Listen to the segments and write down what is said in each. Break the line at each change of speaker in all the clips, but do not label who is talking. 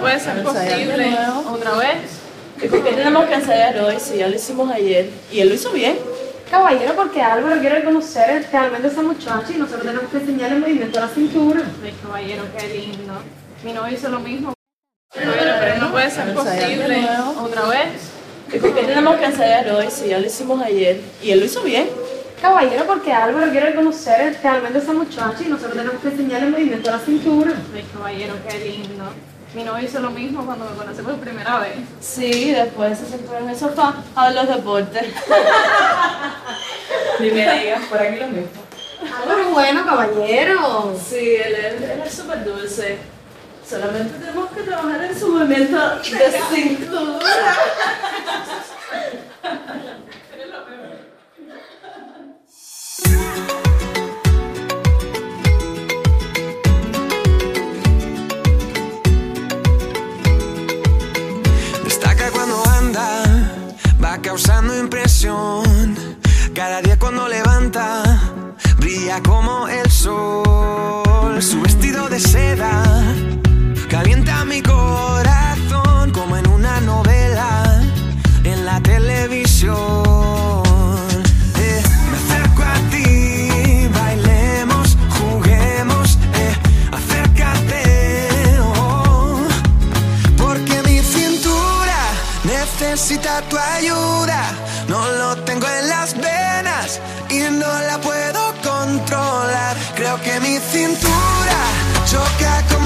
no puede ser posible. ¿Otra vez?
¿Y por qué tenemos que ensayar hoy si ya lo hicimos ayer? Y él lo hizo bien.
Caballero, porque Álvaro quiere reconocer realmente a esa muchacha y nosotros tenemos que enseñarle el movimiento de la cintura.
Ay, caballero, qué lindo. Mi novio hizo lo mismo. Caballero, pero no puede ser posible. ¿Otra vez?
¿Y por qué tenemos que ensayar hoy si ya lo hicimos ayer? Y él lo hizo bien.
Caballero, porque Álvaro quiere reconocer realmente a esa muchacha y nosotros tenemos que enseñarle el movimiento de la cintura.
Ay, caballero, qué lindo. Mi novio hizo lo mismo cuando me conocí por primera vez.
Sí, después se sentó en el sofá a ver los deportes. Ni me digas, por aquí lo mismo.
Álvaro es bueno, caballero.
Sí, él, es- él es súper dulce. Solamente tenemos que trabajar en su movimiento de cintura.
Causando impresión. Cada día cuando levanta, cintura choca con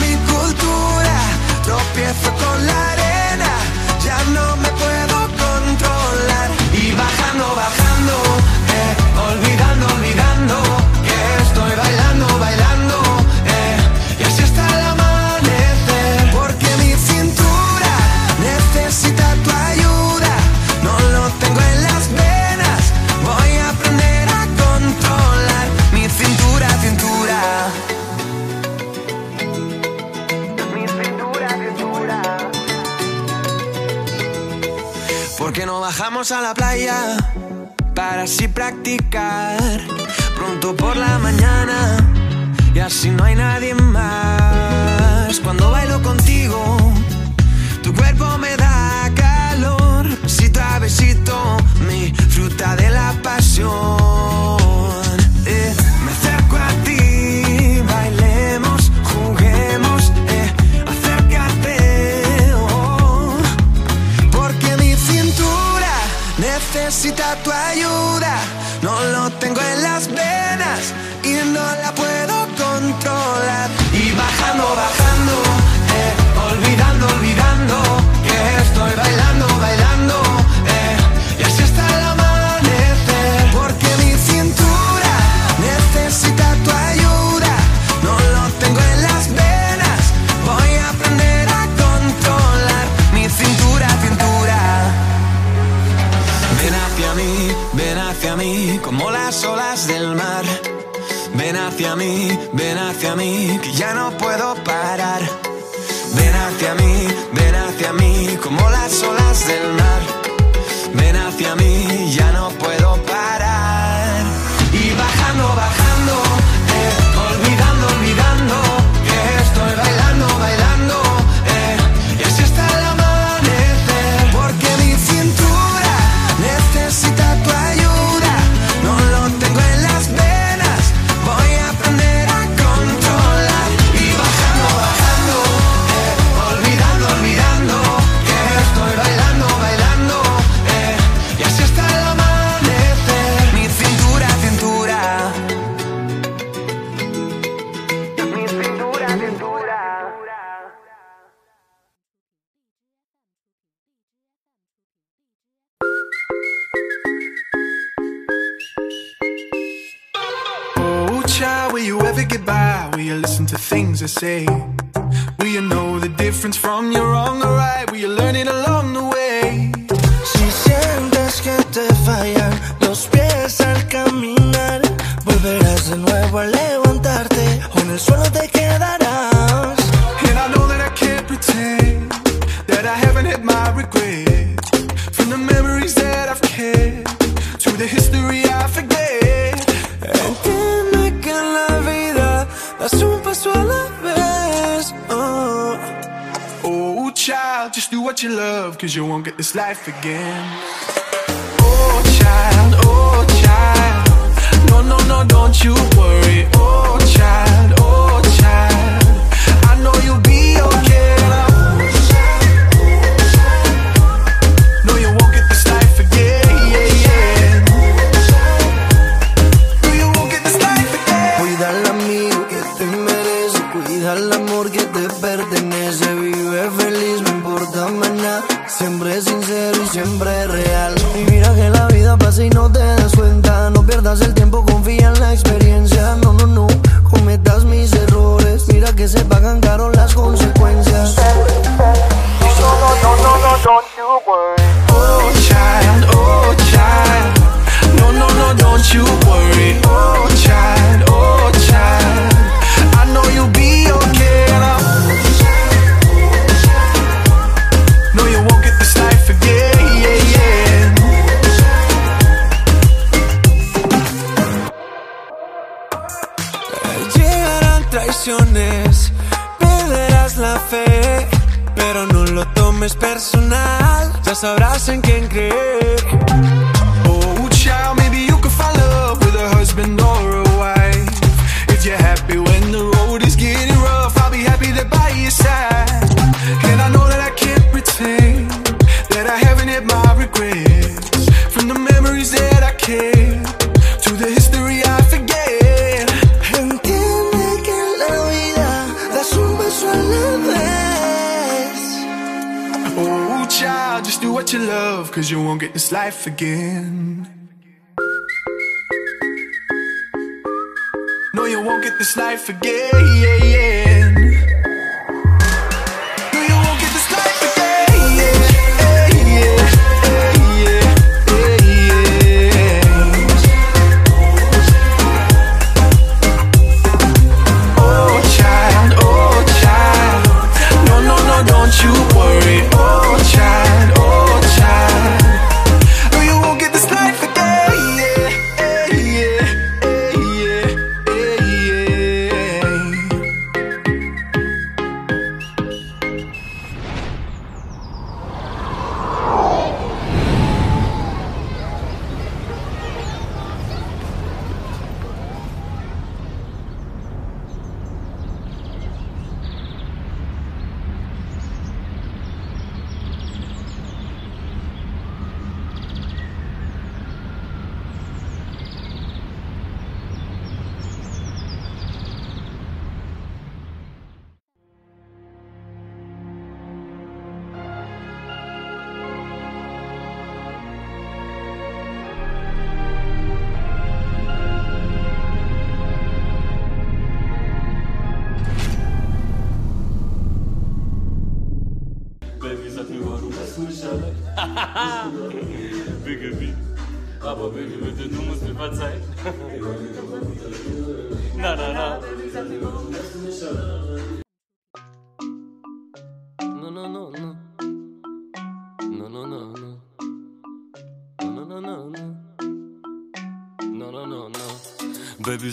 Porque no bajamos a la playa para así practicar pronto por la mañana y así no hay nadie más. Cuando bailo contigo, tu cuerpo me da calor, besito a besito, mi fruta de la pasión. Necesita tu ayuda. No lo tengo en las venas y no la puedo controlar. Y bajando, bajando, hacia mí, ven hacia mí, que ya no puedo parar. Ven hacia mí, ven hacia mí, como las olas del mar.
To say? Will you know the difference from your wrong or right? Will you learn it along the way?
Si sientes que te fallan los pies al caminar, volverás de nuevo a levantarte o en el suelo te quedarás.
And I know that I can't pretend that I haven't had my regrets. From the memories that I've kept to the history I forget. What you love, cause you won't get this life again. Oh, child, oh, child. No, no, no, don't you worry. Oh, child, oh, child. Don't you worry.
Sabrás en quién creer.
Life again. No, you won't get this life again. No,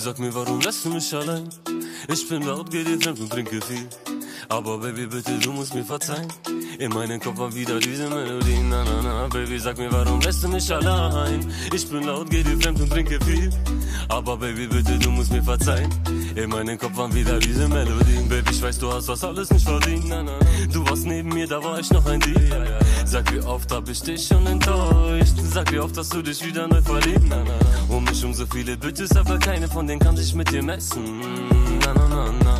sag mir, warum lässt du mich allein? Ich bin laut, geh dir fremd und trinke viel. Aber Baby, bitte, du musst mir verzeihen. In meinem Kopf war wieder diese Melodie. Na, na, na, Baby, sag mir, warum lässt du mich allein? Ich bin laut, geh dir fremd und trinke viel. Aber Baby, bitte, du musst mir verzeihen. In meinem Kopf waren wieder diese Melodien. Baby, ich weiß, du hast das alles nicht verdient. Na, na. Du warst neben mir, da war ich noch ein Dieb. Sag, wie oft hab ich dich schon enttäuscht. Sag, wie oft hast du dich wieder neu verliebt. Na, na. Um mich um so viele Bitches, aber keine von denen kann sich mit dir messen. Na, na, na, na.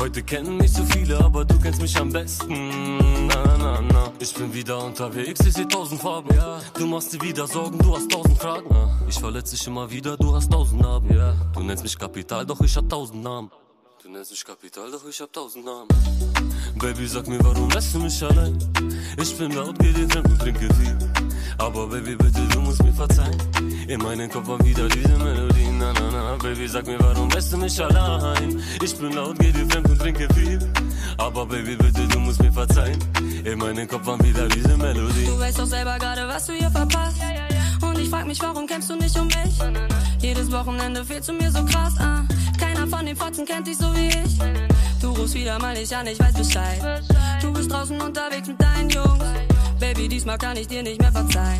Heute kennen mich so viele, aber du kennst mich am besten. Na, na, na. Ich bin wieder unterwegs, ich seh tausend Farben. Ja. Du machst dir wieder Sorgen, du hast tausend Fragen. Ich verletze dich immer wieder, du hast tausend Narben. Ja. Du nennst mich Kapital, doch ich hab tausend Namen. Nennst mich Kapital, doch ich hab tausend Namen. Baby, sag mir, warum lässt du mich allein? Ich bin laut, geh dir fremd und trinke viel. Aber Baby, bitte, du musst mir verzeihen. In meinem Kopf war wieder diese Melodie. Na, na, na, Baby, sag mir, warum lässt du mich allein? Ich bin laut, geh dir fremd und trinke viel. Aber Baby, bitte, du musst mir verzeihen. In meinem Kopf war wieder diese Melodie.
Du weißt doch selber gerade, was du hier verpasst. Und ich frag mich, warum kämpfst du nicht um mich? Jedes Wochenende fehlst du mir so krass, ah. Keiner von den Fotzen kennt dich so wie ich. Du rufst wieder mal nicht an, ich weiß Bescheid. Du bist draußen unterwegs mit deinen Jungs. Baby, diesmal kann ich dir nicht mehr verzeihen.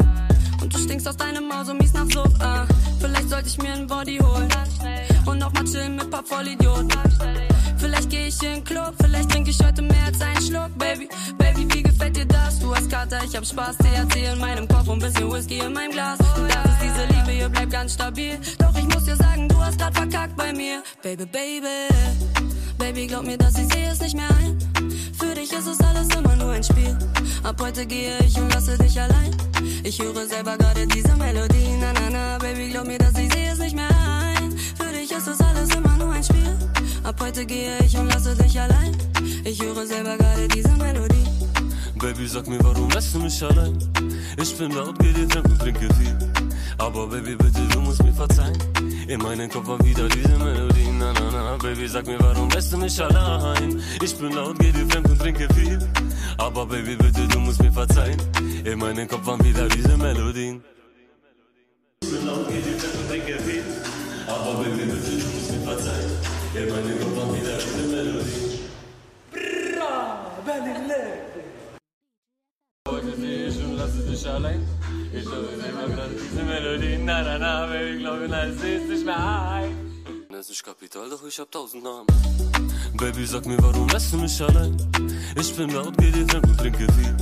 Und du stinkst aus deinem Maus so mies nach Sucht, ah. Vielleicht sollte ich mir ein Body holen. Und noch mal chillen mit paar Vollidioten. Vielleicht geh ich in den Club, vielleicht trinke ich heute mehr als einen Schluck, Baby. Baby, wie gefällt dir das? Du hast Kater, ich hab Spaß, THC in meinem Kopf und bisschen Whisky in meinem Glas. Und das ist diese Liebe, hier bleibt ganz stabil. Doch ich muss dir sagen, du hast grad verkackt bei mir. Baby, Baby, Baby, glaub mir, dass ich sehe es nicht mehr ein. Für dich ist es alles immer nur ein Spiel. Ab heute gehe ich und lasse dich allein. Ich höre selber gerade diese Melodie. Na, na, na, Baby, glaub mir, dass ich sehe es nicht mehr ein. Für dich ist es alles immer nur ein Spiel. Ab heute gehe ich und lasse dich allein. Ich höre selber gerade diese Melodie.
Baby, sag mir, warum lässt du mich allein? Ich bin laut, geh dir fremd und trinke viel. Aber Baby, bitte, du musst mir verzeihen. In meinem Kopf war wieder diese Melodie. Na, na, na, Baby, sag mir, warum lässt du mich allein? Ich bin laut, geh dir fremd und trinke viel. Aber Baby, bitte, du musst mir verzeihen. In meinem Kopf waren wieder diese Melodien. Ich bin laut, geh dir fremd und trinke viel. Aber Baby, bitte, du musst mir verzeihen. In meinem Kopf waren wieder diese Melodien. Heute sehe ich und lasse dich allein. Ich höre selber gerade diese Melodie. Na, na, na, Baby, glaube, na, es ist nicht mehr ein. Das ist Kapital, doch ich hab tausend Namen. Baby, sag mir, warum lässt du mich allein? Ich bin laut, geh dir fremd und trinke viel.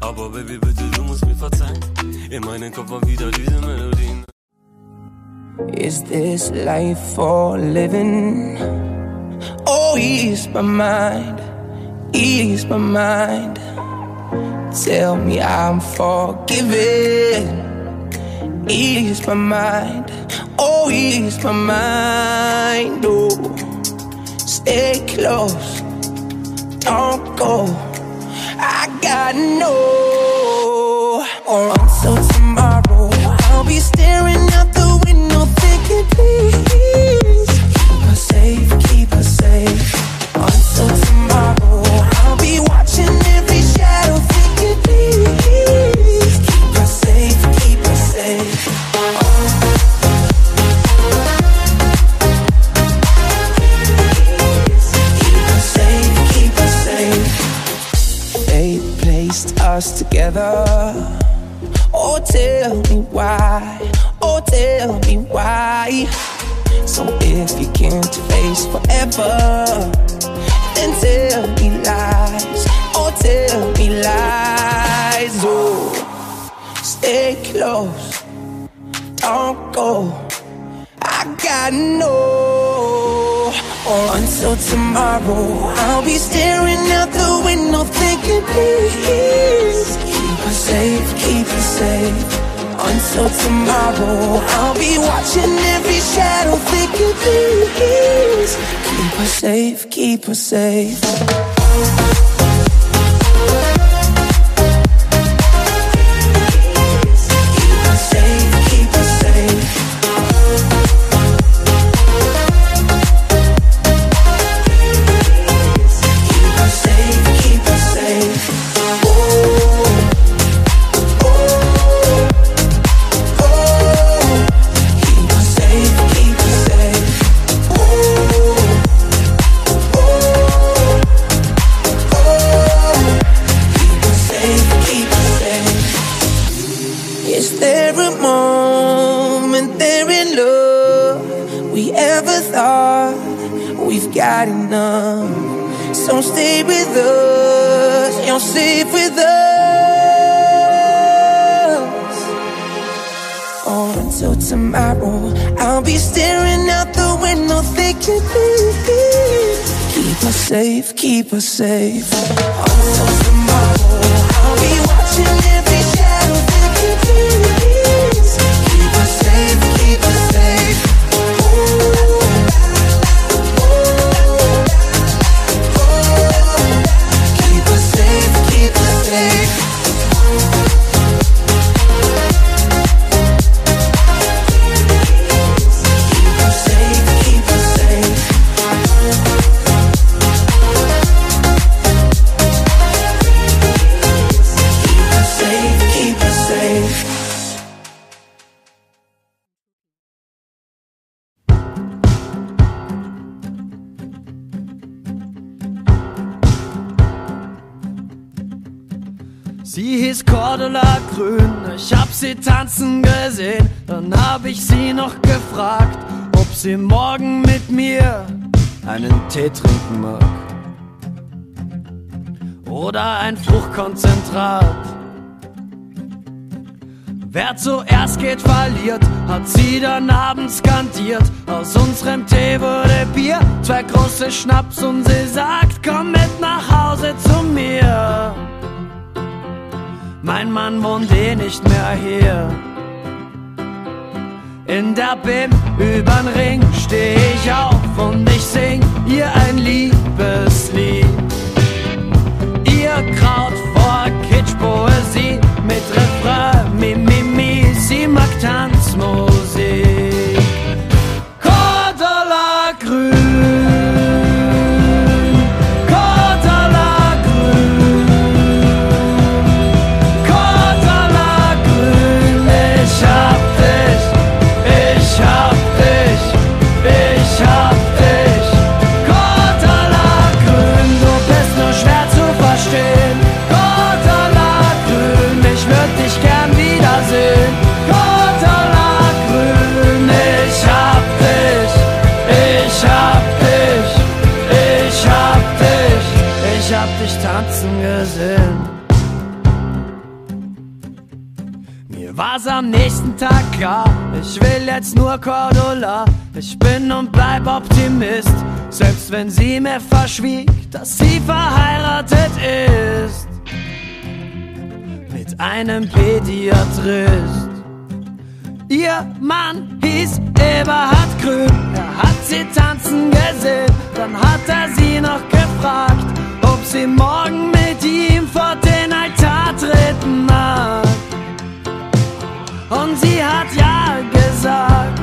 Aber Baby, bitte, du musst mir verzeihen. In meinem Kopf waren wieder diese Melodien.
Is this life for living? Oh, ease my mind, ease my mind. Tell me I'm forgiven. Ease my mind, oh, ease my mind. Oh, stay close, don't go. I gotta know. Or until tomorrow, I'll be staring out the window thinking, please close. Don't go. I gotta know. Until tomorrow, I'll be staring out the window thinking, please keep us safe, keep us safe. Until tomorrow, I'll be watching every shadow thinking, please keep us safe, keep us safe. We ever thought we've got enough? So stay with us, you're safe with us. Or until tomorrow, I'll be staring out the window thinking, keep us safe, keep us safe. Until tomorrow, I'll be watching every
Grün, ich hab sie tanzen gesehen. Dann hab ich sie noch gefragt, ob sie morgen mit mir einen Tee trinken mag. Oder ein Fruchtkonzentrat. Wer zuerst geht, verliert, hat sie dann abends skandiert. Aus unserem Tee wurde Bier, zwei große Schnaps und sie sagt, komm mit nach Hause zu mir. Mein Mann wohnt eh nicht mehr hier. In der BIM übern Ring steh ich auf und ich sing ihr ein Liebeslied. Ich will jetzt nur Cordula. Ich bin und bleib Optimist, selbst wenn sie mir verschwieg, dass sie verheiratet ist. Mit einem Pädiatrist. Ihr Mann hieß Eberhard Grün, er hat sie tanzen gesehen, dann hat er sie noch gefragt, ob sie morgen mit ihm vor den Altar treten mag. Und sie hat ja gesagt.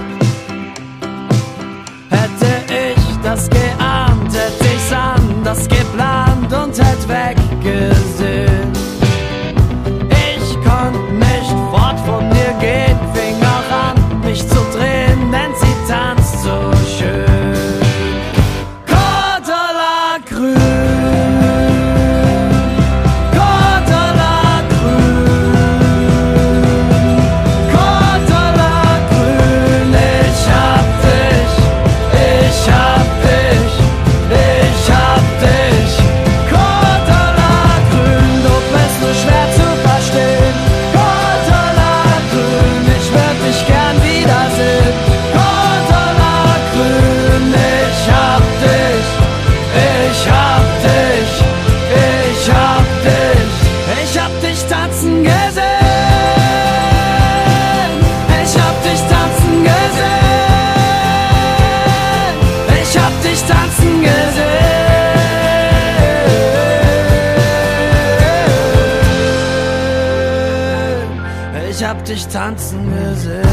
Hätte ich das geahnt, hätte ich's anders geplant und hätt weggesehen. Dich tanzen gesehen.